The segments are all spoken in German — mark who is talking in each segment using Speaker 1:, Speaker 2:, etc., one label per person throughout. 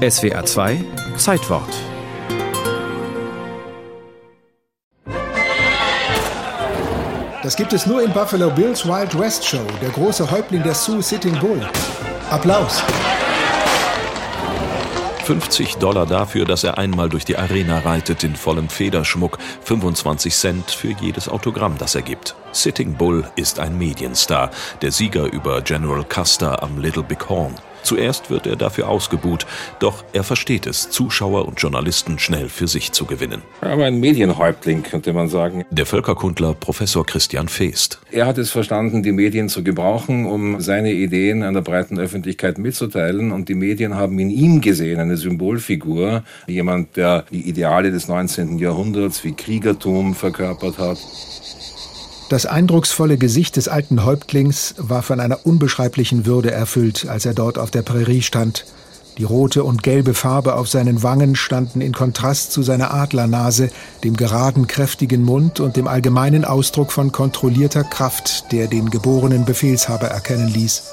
Speaker 1: SWA 2 Zeitwort
Speaker 2: Das gibt es nur in Buffalo Bills Wild West Show, der große Häuptling der Sioux Sitting Bull. Applaus!
Speaker 3: 50 Dollar dafür, dass er einmal durch die Arena reitet in vollem Federschmuck, 25 Cent für jedes Autogramm, das er gibt. Sitting Bull ist ein Medienstar, der Sieger über General Custer am Little Big Horn. Zuerst wird er dafür ausgebuht, doch er versteht es, Zuschauer und Journalisten schnell für sich zu gewinnen.
Speaker 4: Aber ein Medienhäuptling, könnte man sagen.
Speaker 3: Der Völkerkundler Professor Christian Feest.
Speaker 4: Er hat es verstanden, die Medien zu gebrauchen, um seine Ideen einer breiten Öffentlichkeit mitzuteilen. Und die Medien haben in ihm gesehen eine Symbolfigur, jemand, der die Ideale des 19. Jahrhunderts wie Kriegertum verkörpert hat.
Speaker 2: Das eindrucksvolle Gesicht des alten Häuptlings war von einer unbeschreiblichen Würde erfüllt, als er dort auf der Prärie stand. Die rote und gelbe Farbe auf seinen Wangen standen in Kontrast zu seiner Adlernase, dem geraden, kräftigen Mund und dem allgemeinen Ausdruck von kontrollierter Kraft, der den geborenen Befehlshaber erkennen ließ.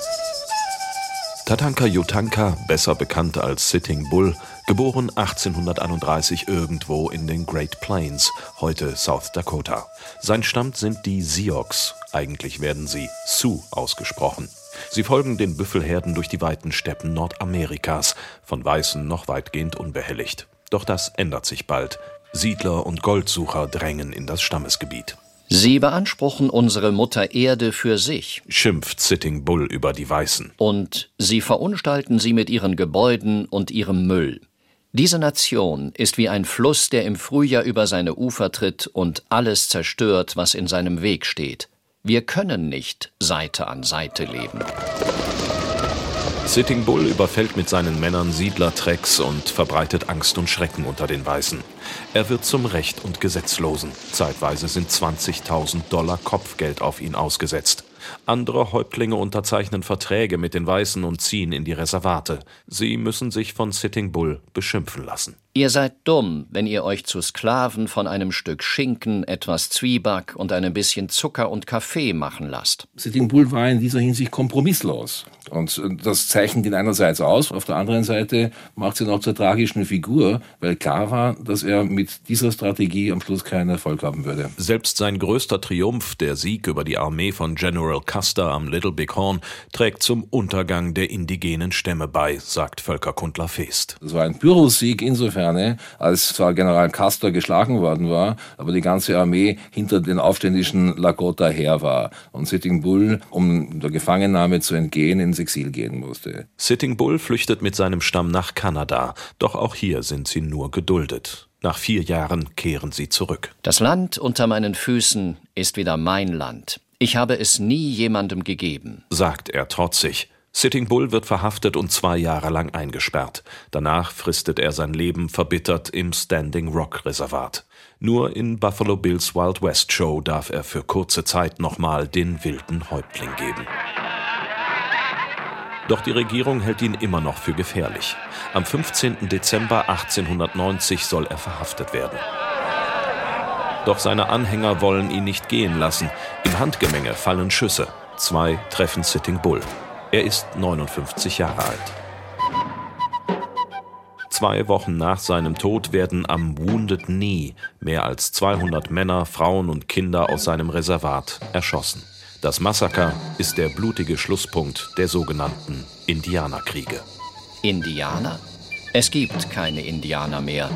Speaker 3: Tatanka Yutanka, besser bekannt als Sitting Bull, geboren 1831 irgendwo in den Great Plains, heute South Dakota. Sein Stamm sind die Sioux, eigentlich werden sie Sioux ausgesprochen. Sie folgen den Büffelherden durch die weiten Steppen Nordamerikas, von Weißen noch weitgehend unbehelligt. Doch das ändert sich bald. Siedler und Goldsucher drängen in das Stammesgebiet.
Speaker 5: Sie beanspruchen unsere Mutter Erde für sich,
Speaker 3: schimpft Sitting Bull über die Weißen.
Speaker 5: Und sie verunstalten sie mit ihren Gebäuden und ihrem Müll. Diese Nation ist wie ein Fluss, der im Frühjahr über seine Ufer tritt und alles zerstört, was in seinem Weg steht. Wir können nicht Seite an Seite leben.
Speaker 3: Sitting Bull überfällt mit seinen Männern Siedlertrecks und verbreitet Angst und Schrecken unter den Weißen. Er wird zum Recht und Gesetzlosen. Zeitweise sind 20.000 Dollar Kopfgeld auf ihn ausgesetzt. Andere Häuptlinge unterzeichnen Verträge mit den Weißen und ziehen in die Reservate. Sie müssen sich von Sitting Bull beschimpfen lassen.
Speaker 5: Ihr seid dumm, wenn ihr euch zu Sklaven von einem Stück Schinken, etwas Zwieback und einem bisschen Zucker und Kaffee machen lasst.
Speaker 4: Sitting Bull war in dieser Hinsicht kompromisslos. Und das zeichnet ihn einerseits aus, auf der anderen Seite macht sie ihn auch zur tragischen Figur, weil klar war, dass er mit dieser Strategie am Schluss keinen Erfolg haben würde.
Speaker 3: Selbst sein größter Triumph, der Sieg über die Armee von General Custer am Little Big Horn, trägt zum Untergang der indigenen Stämme bei, sagt Völkerkundler Feest.
Speaker 4: Das war ein Pyrrhussieg insofern, als zwar General Custer geschlagen worden war, aber die ganze Armee hinter den aufständischen Lakota her war und Sitting Bull, um der Gefangennahme zu entgehen, ins Exil gehen musste.
Speaker 3: Sitting Bull flüchtet mit seinem Stamm nach Kanada, doch auch hier sind sie nur geduldet. Nach vier Jahren kehren sie zurück.
Speaker 5: Das Land unter meinen Füßen ist wieder mein Land. Ich habe es nie jemandem gegeben,
Speaker 3: sagt er trotzig. Sitting Bull wird verhaftet und zwei Jahre lang eingesperrt. Danach fristet er sein Leben verbittert im Standing Rock Reservat. Nur in Buffalo Bills Wild West Show darf er für kurze Zeit nochmal den wilden Häuptling geben. Doch die Regierung hält ihn immer noch für gefährlich. Am 15. Dezember 1890 soll er verhaftet werden. Doch seine Anhänger wollen ihn nicht gehen lassen. Im Handgemenge fallen Schüsse. Zwei treffen Sitting Bull. Er ist 59 Jahre alt. Zwei Wochen nach seinem Tod werden am Wounded Knee mehr als 200 Männer, Frauen und Kinder aus seinem Reservat erschossen. Das Massaker ist der blutige Schlusspunkt der sogenannten Indianerkriege.
Speaker 5: Indianer? Es gibt keine Indianer mehr.